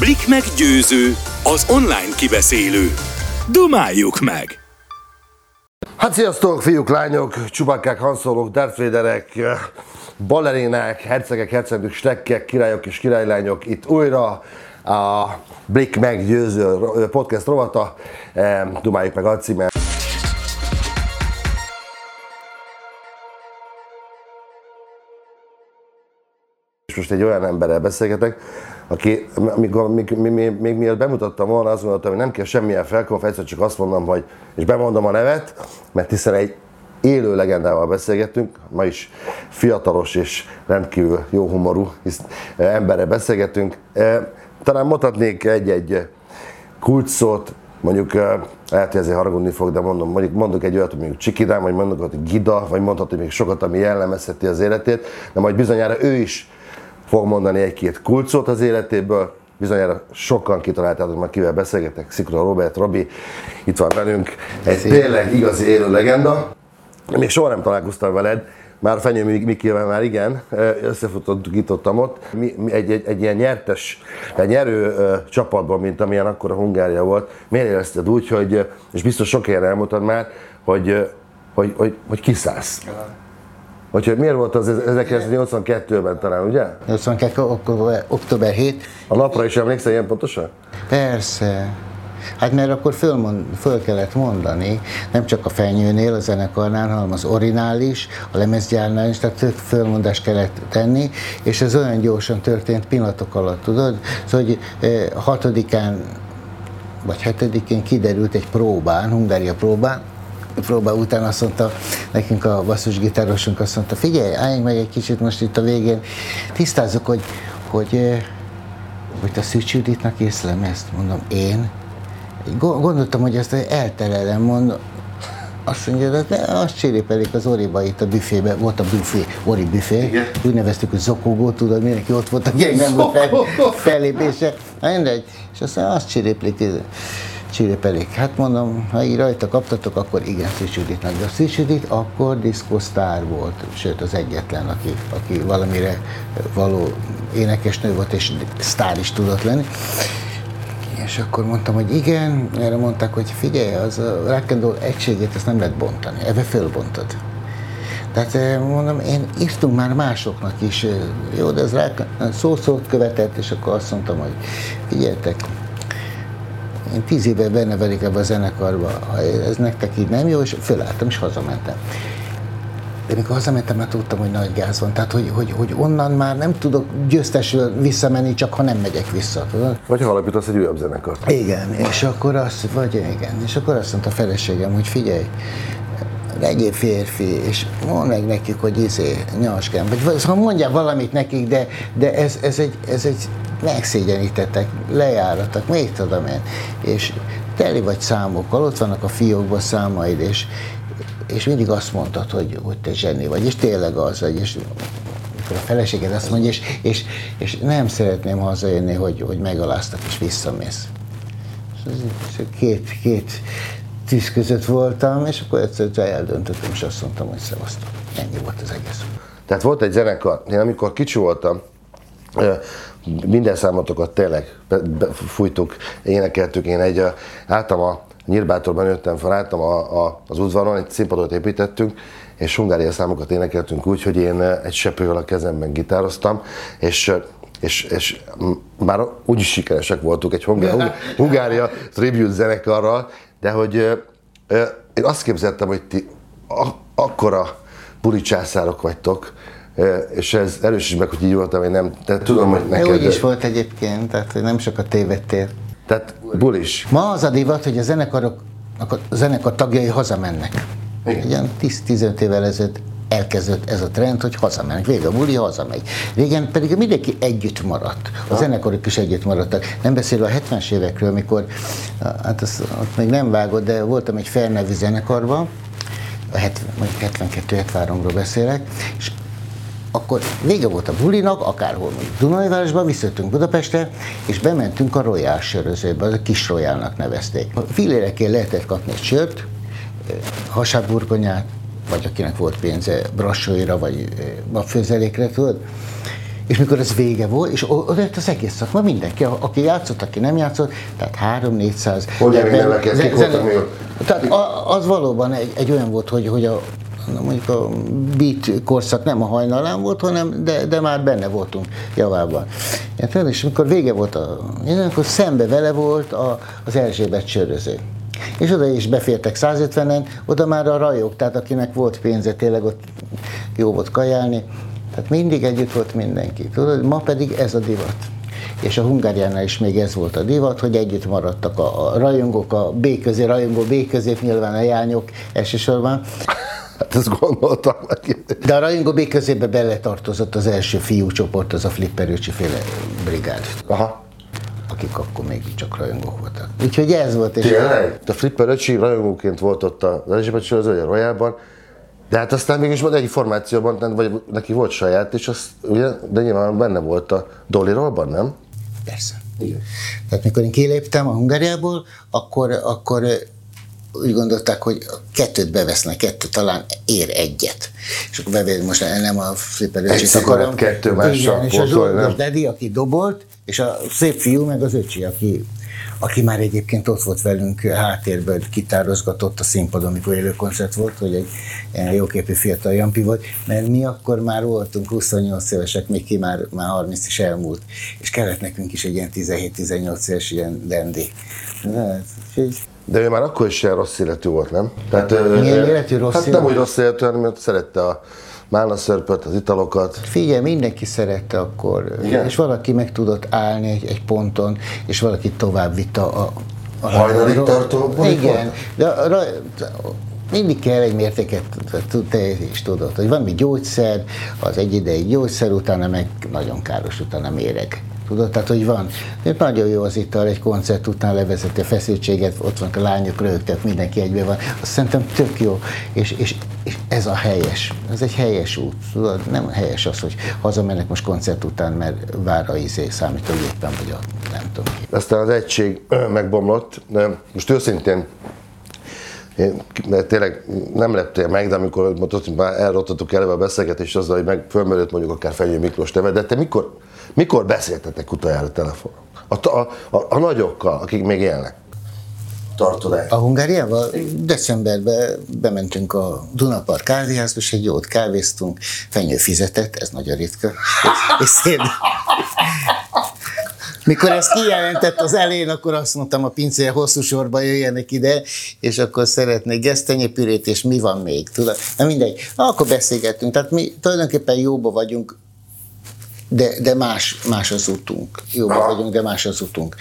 Blik meg győző, az online kibeszélő. Dumáljuk meg! Hát sziasztok, fiúk, lányok, csubakák, hanszolók, Darth Vaderek, balerinák, hercegek, hercegük, stekkek, királyok és királylányok itt újra a Blik meggyőző podcast rovata, dumáljuk meg a címmel. Most egy olyan emberrel beszélgetek, aki, amikor, még, még, még, még mielőtt bemutattam volna, azt mondtam, hogy nem kell semmilyen felkonferencia, csak azt mondom, hogy, és bemondom a nevet, mert hiszen egy élő legendával beszélgetünk, ma is fiatalos és rendkívül jó humorú emberre beszélgetünk. Talán mondhatnék egy-egy kulcsszót, mondjuk lehet, hogy ezért haragudni fog, de mondom, mondjuk mondok egy olyat, hogy mondjuk Csikidám, vagy mondok, hogy Gida, vagy mondhatod még sokat, ami jellemezheti az életét, de majd bizonyára ő is fog mondani egy-két kulcsot az életéből, bizonyára sokan kitaláltátok már kivel beszélgetek, Szikra Robert, Robi, itt van velünk, egy tényleg igazi élő legenda. Még soha nem találkoztam veled, már Fenyő Mikivel már igen, összefutottuk itt ott, ott. Mi, mi egy, egy, egy, ilyen nyertes, egy nyerő csapatban, mint amilyen akkor a Hungária volt, miért érezted úgy, hogy, és biztos sok ilyen elmondtad már, hogy, hogy, hogy, hogy kiszállsz? Hogy miért volt az 1982-ben talán, ugye? 82. október, október 7. A napra is emlékszel ilyen pontosan? Persze. Hát mert akkor föl, föl kellett mondani, nem csak a fenyőnél, a zenekarnál, hanem az orinál is, a lemezgyárnál is, tehát fölmondást kellett tenni, és ez olyan gyorsan történt pillanatok alatt, tudod? Szóval, hogy eh, hatodikán vagy hetedikén kiderült egy próbán, Hungária próbán, próba után azt mondta, nekünk a basszusgitárosunk azt mondta, figyelj, álljunk meg egy kicsit most itt a végén, tisztázzuk, hogy, hogy, hogy a Szűcs Juditnak észlem ezt, mondom, én? Gondoltam, hogy ezt elterelem, mondom, azt mondja, de azt csérépelik az Oriba itt a büfébe, volt a büfé, Ori büfé, Igen. úgy neveztük, hogy zokogó, tudod, mindenki ott volt, aki nem volt fel, fellépése, mindegy, és aztán azt csiréplik, csirépelték. Hát mondom, ha így rajta kaptatok, akkor igen, Szűcs Juditnak. De a Szűcs Judit akkor diszkosztár volt, sőt az egyetlen, aki, aki valamire való énekesnő volt, és sztár is tudott lenni. És akkor mondtam, hogy igen, erre mondták, hogy figyelj, az a rock and roll egységét ezt nem lehet bontani, ebbe fölbontod. Tehát eh, mondom, én írtunk már másoknak is, eh, jó, de ez rá szó-szót követett, és akkor azt mondtam, hogy figyeljetek, én tíz éve benne vagyok ebbe a zenekarba, ha ez nektek így nem jó, és fölálltam, és hazamentem. De mikor hazamentem, már tudtam, hogy nagy gáz van. Tehát, hogy, hogy, hogy onnan már nem tudok győztesül visszamenni, csak ha nem megyek vissza. Tudod? Vagy ha alapítasz egy újabb zenekart. Igen, és akkor azt, vagy igen, és akkor azt mondta a feleségem, hogy figyelj, legyél férfi, és mondd meg nekik, hogy izé, nyaskám, vagy ha mondjál valamit nekik, de, de ez, ez, egy, ez egy megszégyenítettek, lejáratak, még tudom én, és teli vagy számokkal, ott vannak a fiókban számaid, és, és mindig azt mondtad, hogy, hogy te zseni vagy, és tényleg az vagy, és a feleséged azt mondja, és, és, és nem szeretném hazajönni, hogy, hogy megaláztak és visszamész. És két, két tűz között voltam, és akkor egyszer eldöntöttem, és azt mondtam, hogy szevasztok. Ennyi volt az egész. Tehát volt egy zenekar, én amikor kicsi voltam, minden számotokat tényleg fújtuk, énekeltük. Én egy, álltam a Nyírbátorban nőttem fel, álltam a, a, az udvaron, egy színpadot építettünk, és hungária számokat énekeltünk úgy, hogy én egy seprővel a kezemben gitároztam, és és, és már úgy is sikeresek voltunk egy Hungária, Hungária tribute zenekarral, de hogy én azt képzeltem, hogy ti akkora buli császárok vagytok, és ez erősíts meg, hogy így voltam, én nem, tehát tudom, hogy neked... Úgy is volt egyébként, tehát nem sokat tévedtél. Tehát bulis. Ma az a divat, hogy a zenekarok, a zenekar tagjai hazamennek. Igen. 10-15 évvel ezelőtt elkezdődött ez a trend, hogy hazamennek. Vége a buli, hazamegy. Régen pedig mindenki együtt maradt. A ha. zenekarok is együtt maradtak. Nem beszélve a 70-es évekről, amikor, hát azt, azt még nem vágott, de voltam egy felnevű zenekarban, a 72-73-ról beszélek, és akkor vége volt a bulinak, akárhol mondjuk Dunajvárosban, visszajöttünk Budapestre, és bementünk a Royal sörözőbe, az a kis Royalnak nevezték. A filérekért lehetett kapni egy sört, hasábburgonyát, vagy akinek volt pénze brassóira, vagy babfőzelékre, tudod? És mikor ez vége volt, és o- oda jött az egész szakma, mindenki, aki játszott, aki nem játszott, tehát 3-400. Hogy ember- neveket? Kik voltak ott? Tehát az valóban egy, egy olyan volt, hogy, hogy a mondjuk a beat korszak nem a hajnalán volt, hanem de, de már benne voltunk javában. Érted? És amikor vége volt, a, akkor szembe vele volt a, az Erzsébet söröző. És oda is befértek 150-en, oda már a rajok, tehát akinek volt pénze, tényleg ott jó volt kajálni. Tehát mindig együtt volt mindenki. Tudod, ma pedig ez a divat. És a Hungáriánál is még ez volt a divat, hogy együtt maradtak a, a rajongók, a B közé, rajongó B nyilván a jányok elsősorban, Hát ezt gondoltam meg. de a rajongó B közébe beletartozott az első fiú csoport, az a Flipper Öcsi féle brigád, Aha. akik akkor még csak rajongók voltak. Úgyhogy ez volt, és Tényleg? A Flipper öcsi rajongóként volt ott az Erzsébet söröző, a Royalban, de hát aztán mégis volt egy formációban, vagy neki volt saját, és az, ugye, de nyilván benne volt a Dolly Rollban, nem? Persze. Tehát mikor én kiléptem a Hungáriából, akkor, akkor úgy gondolták, hogy kettőt bevesznek, kettő talán ér egyet. És akkor bevéd, most nem a Egy öcsit akarom. kettő mással Igen, és az orvos? Dedi, aki dobolt, és a szép fiú, meg az öcsi, aki, aki már egyébként ott volt velünk háttérből, kitározgatott a színpadon, amikor élő koncert volt, hogy egy ilyen jóképű fiatal Jampi volt, mert mi akkor már voltunk 28 évesek, még ki már, már 30 is elmúlt, és kellett nekünk is egy ilyen 17-18 éves ilyen dendi. Hát, úgyhogy De ő már akkor is ilyen rossz életű volt, nem? Tehát, Milyen ö, életű, rossz Hát nem életű? úgy rossz életű, hanem mert szerette a málnaszörpöt, az italokat. Figyelj, mindenki szerette akkor, Igen? és valaki meg tudott állni egy, egy ponton, és valaki tovább vitte a... a Hajnalig tartó Igen, de a, mindig kell egy mértéket, te is tudod, hogy van mi gyógyszer, az egy ideig gyógyszer, utána meg nagyon káros, utána méreg. Tudod, tehát hogy van. Nagyon jó az ital, egy koncert után levezeti a feszültséget, ott van a lányok rögtek, mindenki egybe van. Azt szerintem tök jó, és, és, és ez a helyes. Ez egy helyes út. Tudod, nem helyes az, hogy hazamennek most koncert után, mert vár a izé számítógépen, vagy a nem tudom. Aztán az egység megbomlott. De Most őszintén, én, mert tényleg nem leptél meg, de amikor mondtad, hogy már elrottatok eleve a beszélgetést azzal, hogy meg fölmerült mondjuk akár Fenyő Miklós neve, de te mikor, mikor beszéltetek utoljára telefonon? A, a, a, a nagyokkal, akik még élnek. Tartod el? A Hungáriával decemberben bementünk a Dunapark kávéházba, és egy jót kávéztunk, fenyő fizetett, ez nagyon ritka, és szép. Mikor ezt kijelentett az elén, akkor azt mondtam a pincér hosszú sorba jöjjenek ide, és akkor szeretnék gesztenyépürét, és mi van még, tudod? Na mindegy, akkor beszélgettünk, tehát mi tulajdonképpen jóba vagyunk, de, de más, más az utunk. Jóban vagyunk, de más az utunk.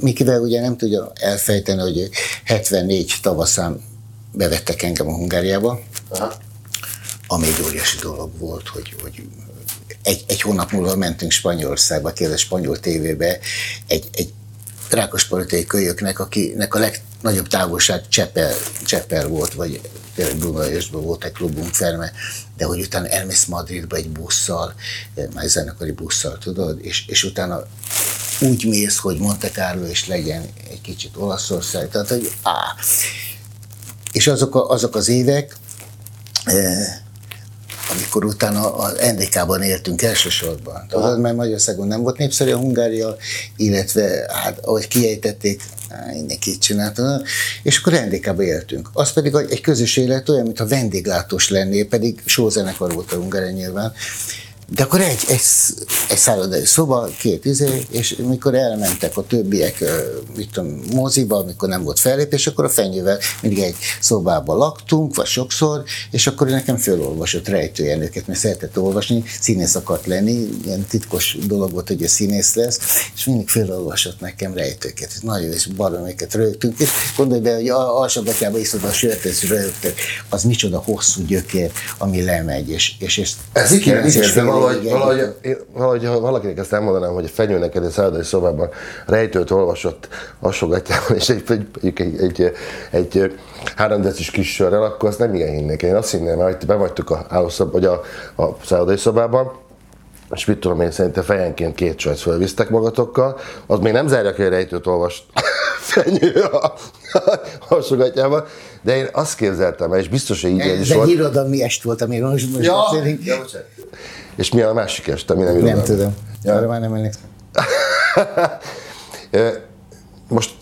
Mikivel ugye nem tudja elfejteni, hogy 74 tavaszán bevettek engem a Hungáriába, Aha. ami egy óriási dolog volt, hogy, hogy egy, egy hónap múlva mentünk Spanyolországba, kérdez spanyol tévébe, egy, egy rákospalotai kölyöknek, akinek a legnagyobb távolság Csepel, Csepel volt, vagy tényleg Dunajösben volt egy klubunk ferme, de hogy utána elmész Madridba egy busszal, már zenekari busszal, tudod, és, és utána úgy mész, hogy Monte Carlo is legyen egy kicsit Olaszország, tehát hogy á. És azok, a, azok az évek, eh, amikor utána az NDK-ban éltünk elsősorban. Tudod, mert Magyarországon nem volt népszerű a Hungária, illetve hát ahogy kiejtették, mindenki így csinálta, és akkor NDK-ba éltünk. Az pedig egy közös élet olyan, mintha vendéglátós lennél, pedig sózenekar volt a Hungária nyilván, de akkor egy, egy, egy szállodai szoba, két izé, és mikor elmentek a többiek, mit tudom, moziba, amikor nem volt fellépés, akkor a fenyővel mindig egy szobában laktunk, vagy sokszor, és akkor nekem fölolvasott rejtőjenőket, mert szeretett olvasni, színész akart lenni, ilyen titkos dolog volt, hogy a színész lesz, és mindig fölolvasott nekem rejtőket, és nagyon és baroméket rögtünk, és gondolj be, hogy alsógatjába iszod a sört, és rögtök, az micsoda hosszú gyökér, ami lemegy, és, és, és Ez igen, igen, de valahogy, igen, valahogy, én- valahogy, ha valakinek ezt elmondanám, hogy a fenyőnek egy szállodai szobában rejtőt olvasott asogatjában, és egy, egy, egy, egy, egy, egy három decis kis sörrel, akkor azt nem igen hinnék. Én azt hinném, hogy be vagytok a, állószob, vagy a, a szállodai szobában, és mit tudom én, szerintem fejenként két csajt fölvisztek magatokkal, az még nem zárja ki, hogy rejtőt olvast fenyő a, a hasogatjában, de én azt képzeltem el, és biztos, hogy így is Ez egy volt. irodalmi est volt, amiről most, most beszélünk. ja, bocsánat. És mi a másik este, mi nem Nem irodalmi? tudom. Ja. Arra már nem emlékszem. Most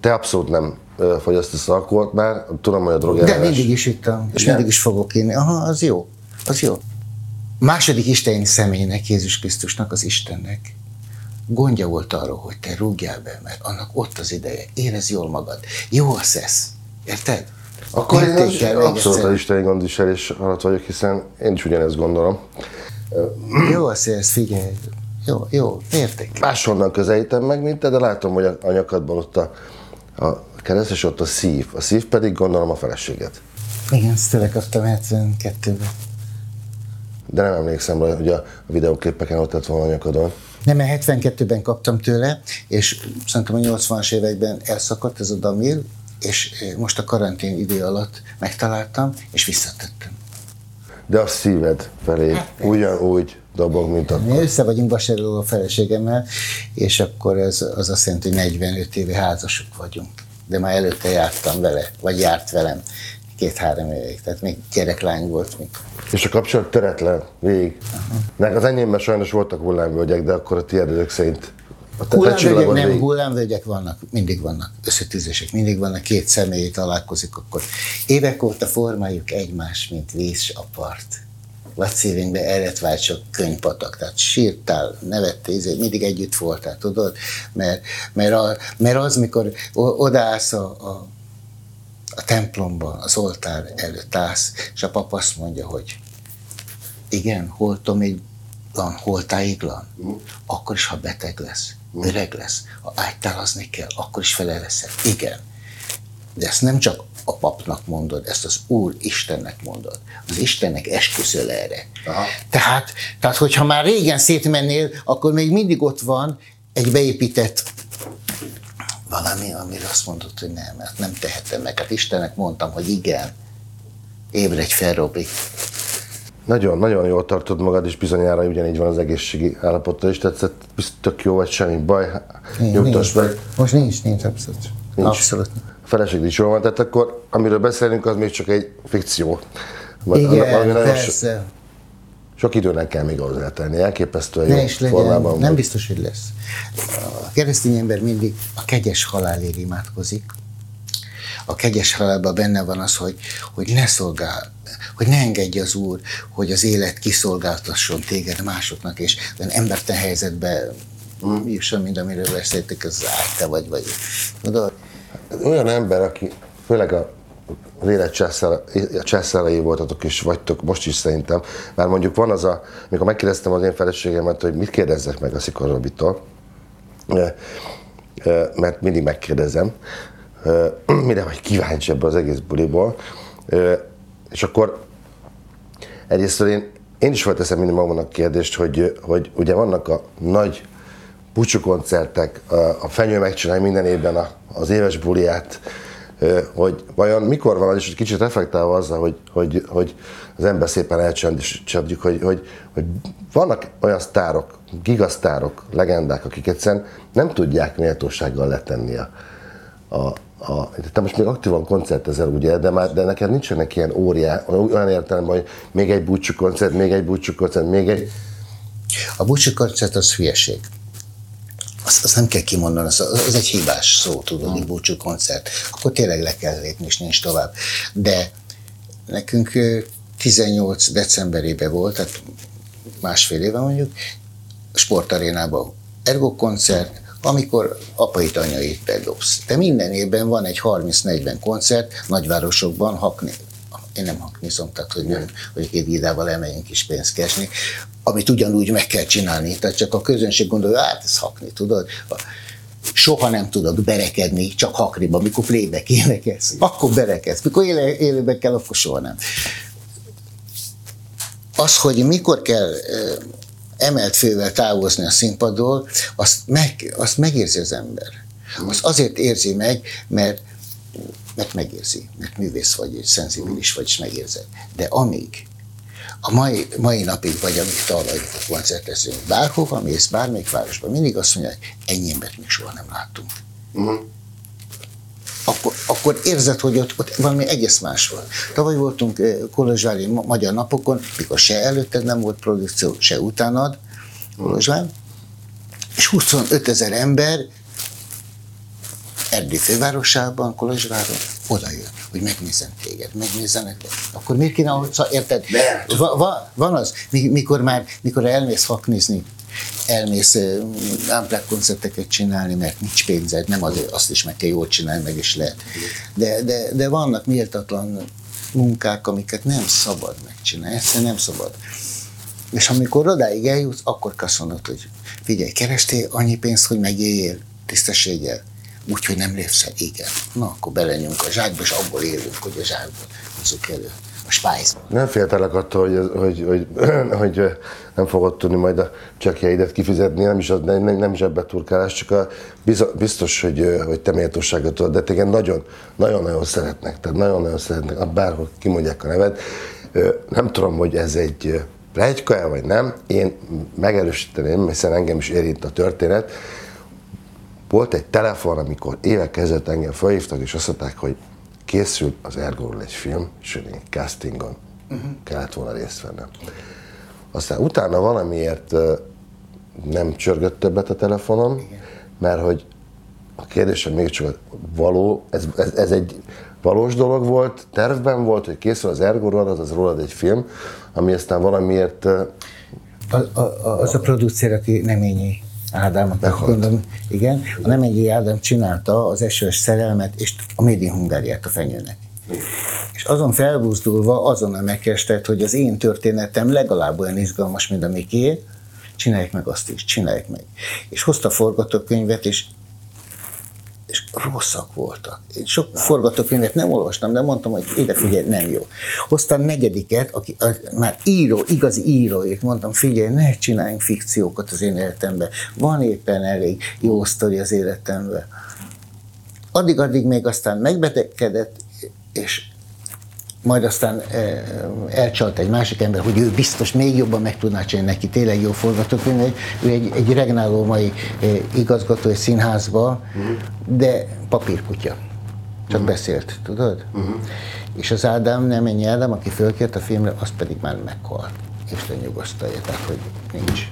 te abszolút nem fogyasztasz alkoholt már, tudom, hogy a drog De mindig is ittam, és Igen? mindig is fogok inni. Aha, az jó. Az jó. Második isteni személynek, Jézus Krisztusnak, az Istennek gondja volt arról, hogy te rúgjál be, mert annak ott az ideje. Érez jól magad. Jó a szesz. Érted? Akkor én az, abszolút az egyszer. isteni gondviselés alatt vagyok, hiszen én is ugyanezt gondolom. Jó a szesz, figyelj. Jó, jó, érték. Máshonnan közelítem meg, mint te, de látom, hogy a, a nyakadban ott a, a kereszt, és ott a szív. A szív pedig gondolom a feleséget. Igen, ezt tőle kaptam 72-ben. De nem emlékszem rá, hogy a, videóklippeken ott lett volna a nyakadon. Nem, mert 72-ben kaptam tőle, és szerintem a 80-as években elszakadt ez a damil, és eh, most a karantén idő alatt megtaláltam, és visszatettem. De a szíved felé Hát, ugyanúgy dobog, mint a... Mi össze vagyunk Baserról a feleségemmel, és akkor ez, az azt jelenti, hogy 45 éve házasok vagyunk. De már előtte jártam vele, vagy járt velem két-három évig, tehát még gyereklány volt még. És a kapcsolat töretlen, végig. Nek az enyémben sajnos voltak hullámvölgyek, de akkor a tiéd ezek szerint Hullámvölgyek, nem, hullámvölgyek vannak, mindig vannak, összetűzések, mindig vannak, két személy találkozik, akkor évek óta formáljuk egymás, mint víz a part. Vagy szívünkbe eredvált csak könyvpatak, tehát sírtál, nevettél, izé, mindig együtt voltál, tudod? Mert, mert, a, mert az, mikor odaállsz a, a, a templomba, az oltár előtt állsz, és a pap azt mondja, hogy igen, holtomig van, holtáiglan, akkor is, ha beteg lesz, öreg lesz, ha ágytálazni kell, akkor is fele leszel. Igen. De ezt nem csak a papnak mondod, ezt az Úr Istennek mondod. Az Istennek esküszöl erre. Aha. Tehát, tehát, hogyha már régen szétmennél, akkor még mindig ott van egy beépített valami, amire azt mondod, hogy nem, hát nem tehetem meg. Hát Istennek mondtam, hogy igen. Ébredj fel, Robi. Nagyon, nagyon jól tartod magad, és bizonyára ugyanígy van az egészségi állapotod is, tetszett, biztos tök jó, vagy semmi baj, nyugtass meg. Most nincs, nincs abszolút. Nincs. Abszolút. A feleség is jól van, tehát akkor amiről beszélünk, az még csak egy fikció. Vagy Igen, persze. sok időnek kell még ahhoz eltenni, elképesztően Ne jó is legyen, formában nem vagy. biztos, hogy lesz. A keresztény ember mindig a kegyes halálért imádkozik. A kegyes halálban benne van az, hogy, hogy ne szolgál, hogy ne engedje az Úr, hogy az élet kiszolgáltasson téged másoknak, és olyan embertelen helyzetbe jusson, mint amiről beszéltek, az te vagy, vagy. Tudod? Olyan ember, aki főleg a az élet császárai voltatok és vagytok most is szerintem, már mondjuk van az a, mikor megkérdeztem az én feleségemet, hogy mit kérdezzek meg a Szikor Robitól, mert mindig megkérdezem, mire vagy kíváncsi ebből az egész buliból, és akkor egyrészt én, én is felteszem mindig magamnak kérdést, hogy, hogy ugye vannak a nagy búcsúkoncertek, a, a fenyő megcsinálja minden évben az éves buliát, hogy vajon mikor van az, és hogy kicsit reflektálva azzal, hogy, hogy, hogy az ember szépen elcsendjük, hogy, hogy, hogy vannak olyan sztárok, gigasztárok, legendák, akik egyszerűen nem tudják méltósággal letenni a, a, a, te most még aktívan koncertezel, ugye, de, már, de neked nincsenek ilyen óriá, olyan értelemben, hogy még egy búcsú koncert, még egy búcsú koncert, még egy... A búcsúkoncert az hülyeség. Azt, azt nem kell kimondani, az, az egy hibás szó, tudod, hogy búcsúkoncert. Akkor tényleg le kell lépni, és nincs tovább. De nekünk ö, 18 decemberében volt, tehát másfél éve mondjuk, sportarénában ergo koncert, amikor apait, anyait bedobsz. De minden évben van egy 30-40 koncert, nagyvárosokban, hakni, én nem haknizom, tehát hogy, nem, hogy két gidával elmegyünk is pénzt keresni, amit ugyanúgy meg kell csinálni. Tehát csak a közönség gondolja, hát ez hakni, tudod? Soha nem tudok berekedni, csak hakriba, mikor playback énekelsz. Akkor berekedsz. Mikor éle, élőben kell, akkor soha nem. Az, hogy mikor kell emelt fővel távozni a színpadról, azt, meg, azt megérzi az ember. Azt azért érzi meg, mert mert megérzi, mert művész vagy, és szenzibilis vagy, és megérzed. De amíg a mai, mai napig vagy, amíg tavaly koncertezünk, bárhova mész, bármelyik városban, mindig azt mondják, ennyi embert még soha nem láttunk. Akkor, akkor érzed, hogy ott, ott valami egész más van. Tavaly voltunk eh, Kolozsvári Magyar Napokon, mikor se előtted nem volt produkció, se utánad Kolozsvár, és 25 ezer ember Erdély fővárosában, Kolozsváron oda jön, hogy megnézzen téged, megnézzenek. Akkor miért kéne, hogy érted? Va, va, van az, mikor már, mikor elmész faknizni, elmész uh, koncerteket csinálni, mert nincs pénzed, nem azért, azt is meg kell jól csinálni, meg is lehet. De, de, de vannak méltatlan munkák, amiket nem szabad megcsinálni, egyszerűen nem szabad. És amikor odáig eljutsz, akkor kaszonod, hogy figyelj, kerestél annyi pénzt, hogy megéljél tisztességgel úgyhogy nem lépsz el, igen. Na, akkor belenyomunk a zsákba, és abból élünk, hogy a zsákba hozzuk elő spájz. Nem féltelek attól, hogy, hogy, hogy, hogy, nem fogod tudni majd a csekjeidet kifizetni, nem is, nem, nem is ebbe turkálás, csak a, biztos, hogy, hogy te méltóságot tudod, de téged nagyon, nagyon-nagyon szeretnek, tehát nagyon-nagyon szeretnek, bárhol kimondják a neved. Nem tudom, hogy ez egy plegyka vagy nem, én megerősíteném, hiszen engem is érint a történet, volt egy telefon, amikor évek ezelőtt engem felhívtak, és azt mondták, hogy készült az Ergóról egy film, és én castingon uh-huh. kellett volna részt vennem. Aztán utána valamiért nem csörgött többet a telefonom, Igen. mert hogy a kérdésem még csak való, ez, ez, ez egy valós dolog volt, tervben volt, hogy készül az Ergóról, az rólad egy film, ami aztán valamiért... A, a, az a producer, aki nem ényi Ádám, gondolom, igen, a Nemegyi Ádám csinálta az esős szerelmet és a Made in Hungáriát a fenyőnek. És azon felbuzdulva, azon megkezdett, hogy az én történetem legalább olyan izgalmas, mint a Miké, csinálják meg azt is, csinálják meg. És hozta a forgatókönyvet, és és rosszak voltak. Én sok forgatókönyvet nem olvastam, de mondtam, hogy ide figyelj, nem jó. Hoztam negyediket, aki már író, igazi íróért mondtam, figyelj, ne csináljunk fikciókat az én életemben. Van éppen elég jó sztori az életemben. Addig-addig még aztán megbetegedett, és majd aztán eh, elcsalt egy másik ember, hogy ő biztos még jobban meg tudná csinálni neki, tényleg jó forgatókönyv, ő egy, egy regnáló mai eh, igazgató egy színházba, uh-huh. de papírkutya. Csak uh-huh. beszélt, tudod? Uh-huh. És az Ádám, nem ennyi Ádám, aki fölkért a filmre, az pedig már meghalt. Isten nyugosztalja, tehát hogy nincs.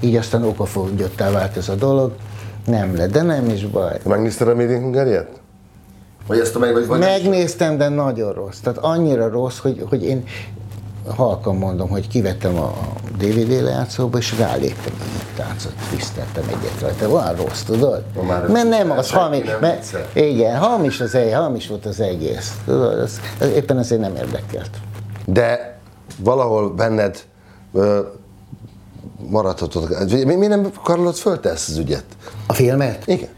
Így aztán okafogyottá vált ez a dolog, nem lett, de nem is baj. Megnézted a Made Hungariát? Vagy ezt a meg, vagy, vagy Megnéztem, de nagyon rossz. Tehát annyira rossz, hogy, hogy én halkan mondom, hogy kivettem a DVD lejátszóba, és ráléptem a táncot, tiszteltem egyet rajta. Van rossz, tudod? Már mert nem az, hamis, mert, igen, hamis az egész, hamis volt az egész. Tudod, az, az éppen ezért nem érdekelt. De valahol benned ö, maradhatod. Mi, mi nem karolod föl te ezt az ügyet? A filmet? Igen.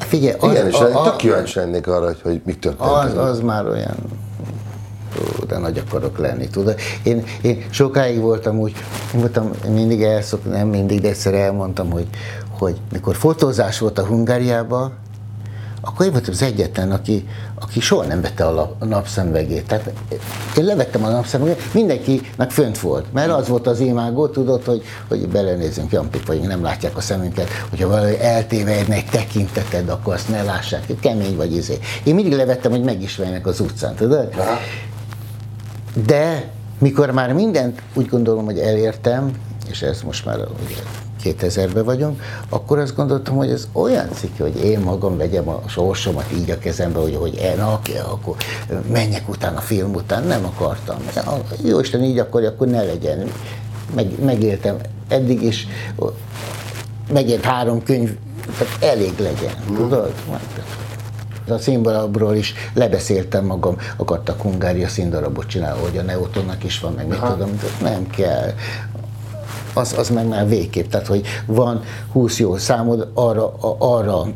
Figyelj, az, Igen, és a, tök kíváncsi lennék arra, hogy, hogy mik történt. Az, az már olyan Ó, de nagy akarok lenni, tudod. Én, én sokáig voltam úgy, voltam, mindig elszok, nem mindig, de egyszer elmondtam, hogy, hogy mikor fotózás volt a Hungáriában, akkor én voltam az egyetlen, aki, aki soha nem vette a, a napszemvegét. Tehát én levettem a napszemvegét, mindenkinek fönt volt, mert az volt az imágó, tudod, hogy, hogy belenézünk, jampik vagyunk, nem látják a szemünket, hogyha valami eltévednek tekinteted, akkor azt ne lássák, kemény vagy izé. Én mindig levettem, hogy megismerjenek az utcán, tudod? De mikor már mindent úgy gondolom, hogy elértem, és ez most már ugye 2000-ben vagyunk, akkor azt gondoltam, hogy ez olyan cikk, hogy én magam vegyem a sorsomat így a kezembe, hogy, hogy na, oké, akkor menjek utána a film után, nem akartam. Jó Isten, így akkor, akkor ne legyen. Meg, megéltem eddig is, megért három könyv, tehát elég legyen, mm. tudod? A színdarabról is lebeszéltem magam, akartak Hungária színdarabot csinálni, hogy a Neutonnak is van, meg mit tudom, nem kell az, az meg már végképp. Tehát, hogy van 20 jó számod, arra, arra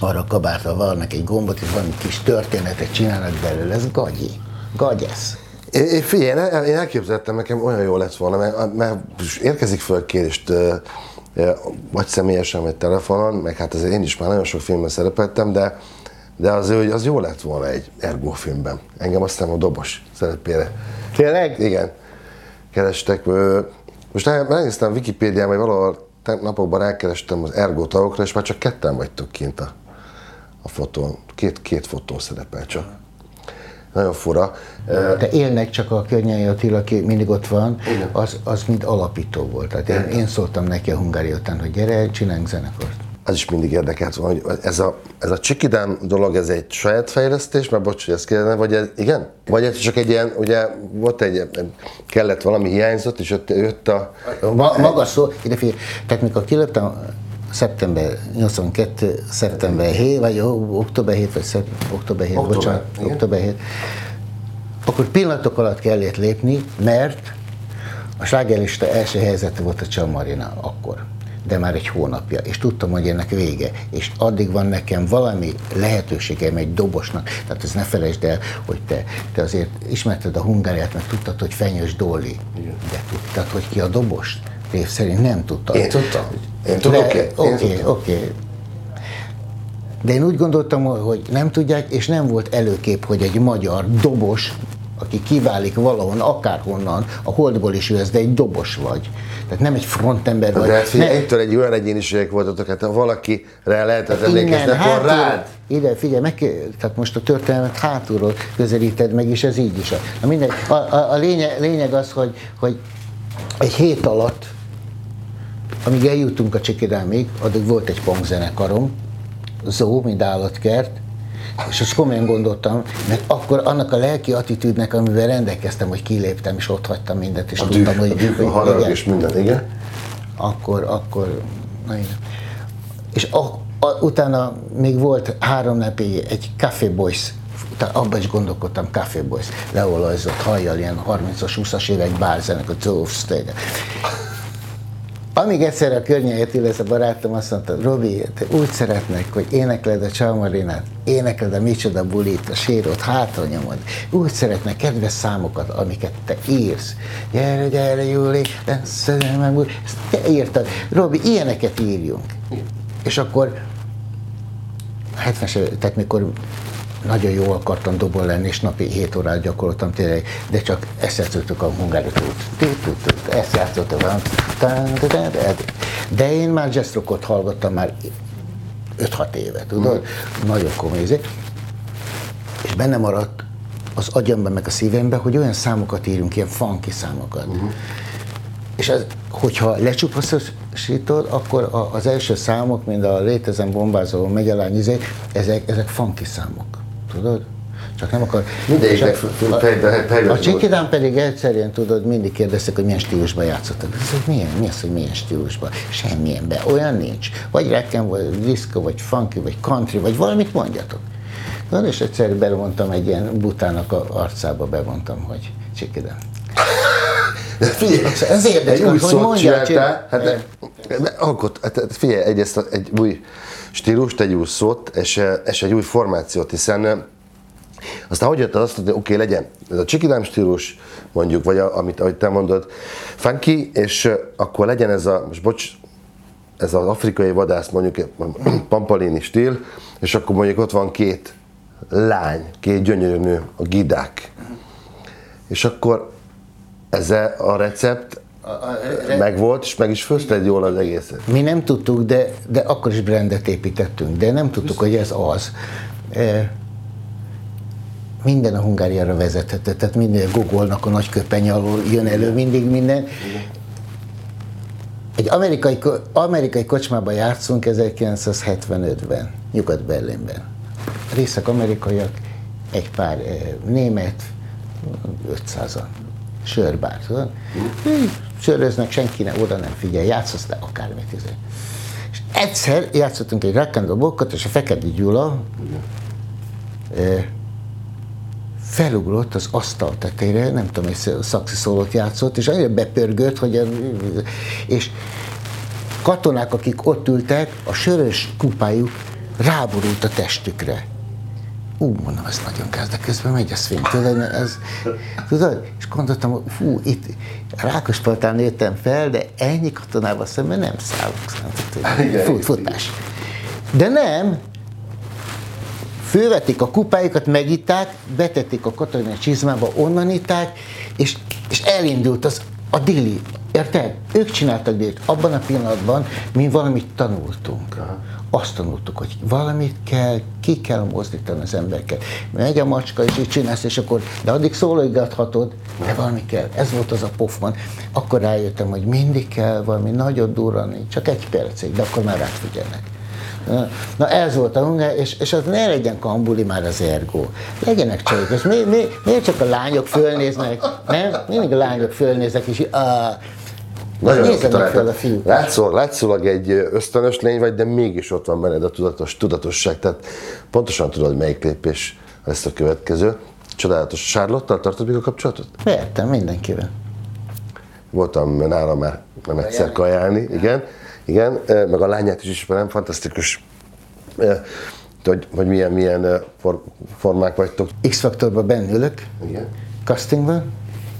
arra a kabátra vannak egy gombot, és valami kis történetet csinálnak belőle, ez gagyi. Gagyesz. Én, figyelj, én elképzeltem, nekem olyan jó lett volna, mert, mert érkezik föl kérést, vagy személyesen, vagy telefonon, meg hát azért én is már nagyon sok filmben szerepeltem, de, de az, az jó lett volna egy Ergo filmben. Engem aztán a dobos szerepére. Tényleg? Igen. Kerestek, most megnéztem Wikipédián, vagy valahol napokban rákerestem az ergo tagokra, és már csak ketten vagytok kint a, a fotón. Két, két fotó szerepel csak. Nagyon fura. De élnek csak a Környei Attila, aki mindig ott van, az, az mind alapító volt. Tehát én, én szóltam neki a Hungária után, hogy gyere, csináljunk zenekart. Az is mindig érdekelt volna, hogy ez a, ez a csikidám dolog, ez egy saját fejlesztés, mert bocs, hogy ezt kellene, vagy ez, igen? Vagy ez csak egy ilyen, ugye volt egy, kellett valami hiányzott, és jött, jött a... Ma, maga szó, ide figyelj, tehát mikor kilőttem szeptember 82, szeptember 7, vagy október 7, vagy szep, október 7, Október, bocsánat, igen. október 7, akkor pillanatok alatt kellett lépni, mert a slágerlista első helyzete volt a Csamarina akkor de már egy hónapja, és tudtam, hogy ennek vége, és addig van nekem valami lehetőségem egy dobosnak, tehát ez ne felejtsd el, hogy te, te azért ismerted a Hungáriát, mert tudtad, hogy Fenyős Dóli, de tudtad, hogy ki a dobost? Név szerint nem tudtad. Én tudtam. Én tudom, De- oké. Oké. De én úgy gondoltam, hogy nem tudják, és nem volt előkép, hogy egy magyar dobos, aki kiválik valahon, akárhonnan, a holdból is jössz, de egy dobos vagy. Tehát nem egy frontember vagy. De hát figyelj, egytől egy olyan egyéniségek voltatok, hát ha valakire lehetett emlékezni, Innen, akkor rád. ide, figyelj, meg, tehát most a történelmet hátulról közelíted meg, és ez így is. Na mindegy, a, a, a lényeg, lényeg az, hogy, hogy egy hét alatt, amíg eljutunk a Csikirámig, addig volt egy punkzenekarom, Zó, mint állatkert, és azt komolyan gondoltam, mert akkor annak a lelki attitűdnek, amivel rendelkeztem, hogy kiléptem, és ott hagytam mindent, és A tudtam, düh, hogy, a, düh, a harag igen és minden, igen. akkor, akkor, na igen. És a, a, utána még volt három napig egy Café Boys, utána abban is gondolkodtam, Café Boys, leolajzott hajjal, ilyen 30-as, 20-as évek bárzenek, a Zóf Stege. Amíg egyszer a környéket illetve a barátom azt mondta, Robi, te úgy szeretnek, hogy énekled a Csalmarinát, énekled a Micsoda Bulit, a Sérot, hátra nyomod. Úgy szeretnek kedves számokat, amiket te írsz. Gyere, gyere, Júli, lesz meg Buli. Ezt te írtad. Robi, ilyeneket írjunk. És akkor 70-es, évek, tehát mikor nagyon jó akartam dobol lenni, és napi 7 órát gyakoroltam tényleg, de csak ezt játszottuk a hungárit út. Ezt játszottuk De én már jazzrockot hallgattam már 5-6 éve, tudod? Nagyon komoly izé. És benne maradt az agyamban, meg a szívemben, hogy olyan számokat írjunk, ilyen funky számokat. És ez, hogyha lecsupaszosítod, akkor a, az első számok, mint a Létezem bombázó megjelány, izé, ezek, ezek funky számok. Tudod? Csak nem akar... Mindegyiknek és a- a- A Csikidán pedig egyszerűen tudod, mindig kérdeztek, hogy milyen stílusban játszottak. Ez, hogy milyen, mi az, hogy milyen stílusban? Semmilyenben. Olyan nincs. Vagy rekken, vagy disco, vagy funky, vagy country, vagy valamit mondjatok. Tudod, és egyszer bevontam egy ilyen butának a arcába, bevontam, hogy Csikidán. De figyelj, Ez érdekes, egy új szót csináltál, hát de, de, alkot, hát, hát figyelj, egyrészt egy új stílust, egy új szót, és, eh, és egy új formációt, hiszen eh, aztán hogy jött az azt, hogy oké, okay, legyen ez a csikidám stílus, mondjuk, vagy a, amit, ahogy te mondod, funky, és eh, akkor legyen ez a, most bocs, ez az afrikai vadász, mondjuk pampalini stíl, és akkor mondjuk ott van két lány, két gyönyörű nő, a gidák. És akkor ezzel a recept meg volt, és meg is főzted jól az egészet. Mi nem tudtuk, de, de akkor is brandet építettünk, de nem tudtuk, hogy ez az. E, Minden a Hungáriára vezethető, tehát minden Gogolnak a nagy köpeny alól jön elő mindig minden. Egy amerikai, amerikai kocsmában játszunk 1975-ben, Nyugat-Berlinben. Részek amerikaiak, egy pár eh, német, 500-an. Sörbár, tudod? Söröznek, senki ne, oda nem figyel, játszasz le akármit. Izé. És egyszer játszottunk egy rock és a Fekedi Gyula eh, felugrott az asztal tetejére, nem tudom, egy szaxi szólót játszott, és annyira bepörgött, hogy és katonák, akik ott ültek, a sörös kupájuk ráborult a testükre. Ú, mondom, ez nagyon gáz, de közben megy a swing, tudod, ez, tudod? És gondoltam, hogy fú, itt Rákospaltán nőttem fel, de ennyi katonával szemben nem szállok. Fut, futás. De nem, fölvették a kupájukat, megitták, betették a katonai csizmába, onnan itták, és, és elindult az A déli, érted? Ők csináltak délit. Abban a pillanatban mi valamit tanultunk. Aha. Azt tanultuk, hogy valamit kell, ki kell mozdítani az embereket. Megy a macska, és így csinálsz, és akkor, de addig szólogathatod, de valami kell. Ez volt az a pofman. Akkor rájöttem, hogy mindig kell valami nagyon durrani, csak egy percig, de akkor már figyelnek. Na ez volt a hunger, és, és az ne legyen kambuli már az ergo. Legyenek csajok, és mi, mi, miért csak a lányok fölnéznek, nem? Mindig a lányok fölnéznek, és ah, nagyon fel a fiúk. Látszol, látszólag egy ösztönös lény vagy, de mégis ott van benned a tudatos, tudatosság. Tehát pontosan tudod, melyik lépés lesz a következő. Csodálatos. Charlotte-tal tartod még a kapcsolatot? Értem, mindenkivel. Voltam nála már nem egyszer kajálni, igen. Igen, meg a lányát is ismerem, fantasztikus hogy, hogy milyen, milyen for, formák vagytok. X-faktorban bennülök, Igen. castingban,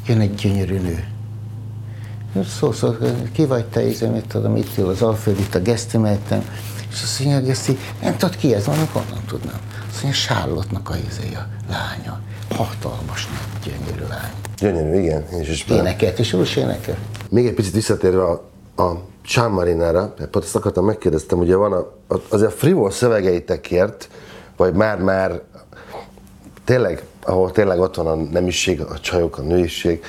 jön egy gyönyörű nő. Szó, szó, ki vagy te, íze, mit tudom, itt ül az Alföld, itt a Geszti mellettem, és azt mondja, Geszti, nem tudod ki ez, van, honnan tudnám. Azt mondja, Sárlottnak a izéja, lánya. Hatalmas gyönyörű lány. Gyönyörű, igen. És is énekelt, és úgy énekel. Még egy picit visszatérve a, a Sean Marinára, pont ezt akartam megkérdeztem, ugye van a, azért a frivol szövegeitekért, vagy már-már tényleg, ahol tényleg ott van a nemiség, a csajok, a nőiség,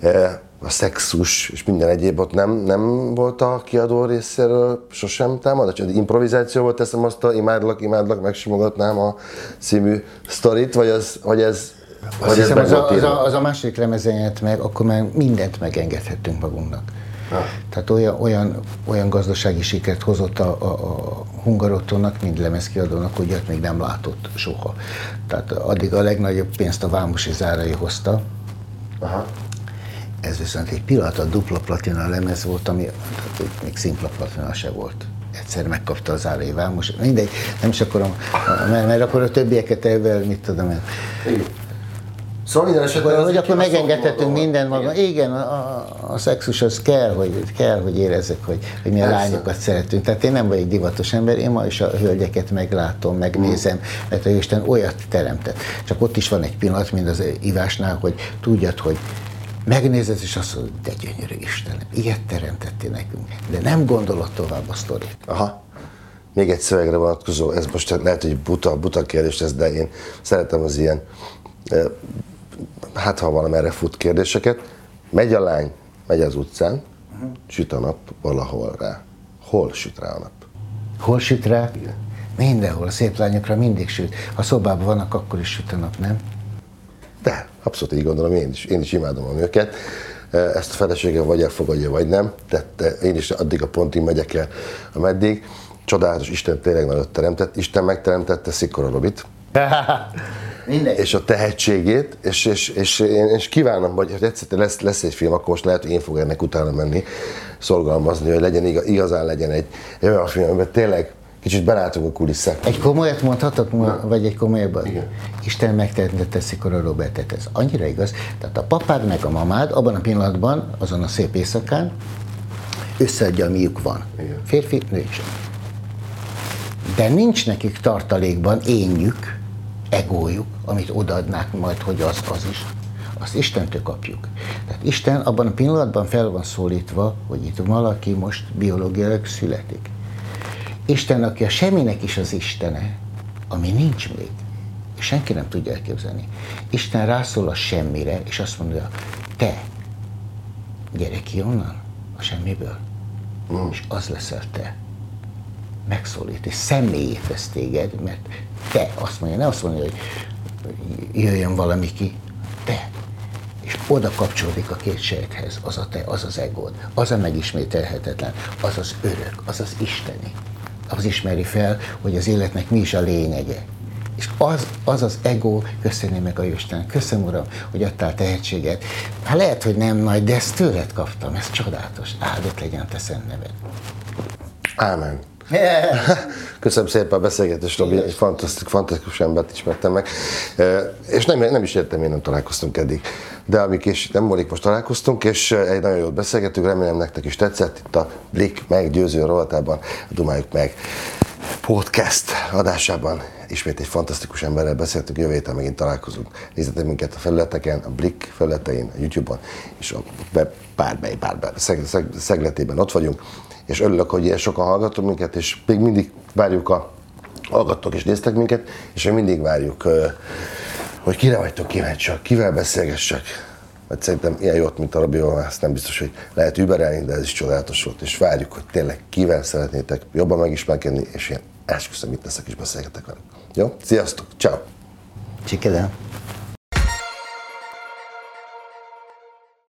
eh, a szexus és minden egyéb ott nem, nem volt a kiadó részéről sosem támad? Csak improvizáció volt, teszem azt a imádlak, imádlak, megsimogatnám a című sztorit, vagy, az, vagy ez azt hiszem, az a, az, a, az a második lemezenyet meg, akkor már mindent megengedhettünk magunknak. Tehát olyan, olyan, olyan gazdasági sikert hozott a, a, a Hungarotonnak, mint lemezkiadónak, hogy olyat még nem látott soha. Tehát addig a legnagyobb pénzt a Vámosi zárai hozta. Aha. Ez viszont egy pillanat a dupla platina lemez volt, ami tehát még szimpla platina se volt egyszer megkapta az árai vámos, mindegy, nem is akarom, mert, mert akkor a többieket ebben, mit tudom én. Szóval minden esetben... Hogy akkor megengedhetünk minden maga. Igen, a, a szexus az kell, hogy, kell, hogy érezzek, hogy, hogy mi a Persze. lányokat szeretünk. Tehát én nem vagyok divatos ember, én ma is a hölgyeket meglátom, megnézem, mert a Isten olyat teremtett. Csak ott is van egy pillanat, mint az ivásnál, hogy tudjad, hogy megnézed, és azt mondod, de gyönyörű Istenem, ilyet teremtettél nekünk. De nem gondolod tovább a sztorit. Aha. Még egy szövegre vonatkozó, ez most lehet, hogy buta, buta kérdés ez, de én szeretem az ilyen hát ha valamerre fut kérdéseket, megy a lány, megy az utcán, uh-huh. süt a nap valahol rá. Hol süt rá a nap? Hol süt rá? Igen. Mindenhol, a szép lányokra mindig süt. Ha szobában vannak, akkor is süt a nap, nem? De, abszolút így gondolom, én is, én is imádom a nőket. Ezt a felesége vagy elfogadja, vagy nem. Tehát én is addig a pontig megyek el, ameddig. Csodálatos, Isten tényleg nagyot teremtett. Isten megteremtette Szikora Robit. Minden. és a tehetségét, és, és, és én és kívánom, hogy egyszer lesz, lesz egy film, akkor most lehet, hogy én fogok ennek utána menni, szorgalmazni, hogy legyen igazán legyen egy, egy olyan film, amiben tényleg kicsit belátunk a kulisszák. Egy komolyat mondhatok, ma, vagy egy komolyabban? Igen. Isten megteremtette a Robertet, ez annyira igaz. Tehát a papád meg a mamád abban a pillanatban, azon a szép éjszakán összeadja, amiük van. Igen. Férfi, nő is. De nincs nekik tartalékban énjük, egójuk, amit odaadnák majd, hogy az az is, azt Istentől kapjuk. Tehát Isten abban a pillanatban fel van szólítva, hogy itt valaki most biológiailag születik. Isten, aki a semminek is az Istene, ami nincs még, és senki nem tudja elképzelni. Isten rászól a semmire, és azt mondja, te, gyere ki onnan, a semmiből, mm. és az leszel te megszólít, és személyé tesz téged, mert te azt mondja, ne azt mondja, hogy jöjjön valami ki, te. És oda kapcsolódik a két sejthez, az a te, az az egód, az a megismételhetetlen, az az örök, az az isteni. Az ismeri fel, hogy az életnek mi is a lényege. És az az, az ego, köszönni meg a Isten, köszönöm Uram, hogy adtál tehetséget. Hát lehet, hogy nem nagy, de ezt tőled kaptam, ez csodálatos. Áldott legyen te szent neved. Ámen. Köszönöm szépen a beszélgetést, Robi, egy fantasztikus, fantasztikus embert ismertem meg. És nem, nem is értem, én nem találkoztunk eddig. De amik is nem múlik, most találkoztunk, és egy nagyon jót beszélgetünk, remélem nektek is tetszett. Itt a Blik meggyőző rovatában, dumáljuk meg. Podcast adásában ismét egy fantasztikus emberrel beszéltünk, jövő héten megint találkozunk. Nézzetek minket a felületeken, a Blick felületein, a YouTube-on, és a web szeg, szegletében ott vagyunk, és örülök, hogy ilyen sokan hallgatok minket, és még mindig várjuk a hallgattok és néztek minket, és még mindig várjuk, hogy kire vagytok kíváncsiak, kivel beszélgessek. Mert szerintem ilyen jót, mint a Rabival, ezt nem biztos, hogy lehet überelni, de ez is csodálatos volt, és várjuk, hogy tényleg kivel szeretnétek jobban megismerkedni, és én esküszöm, itt leszek és beszélgetek velük. Jó? Sziasztok! Ciao. Csikedem.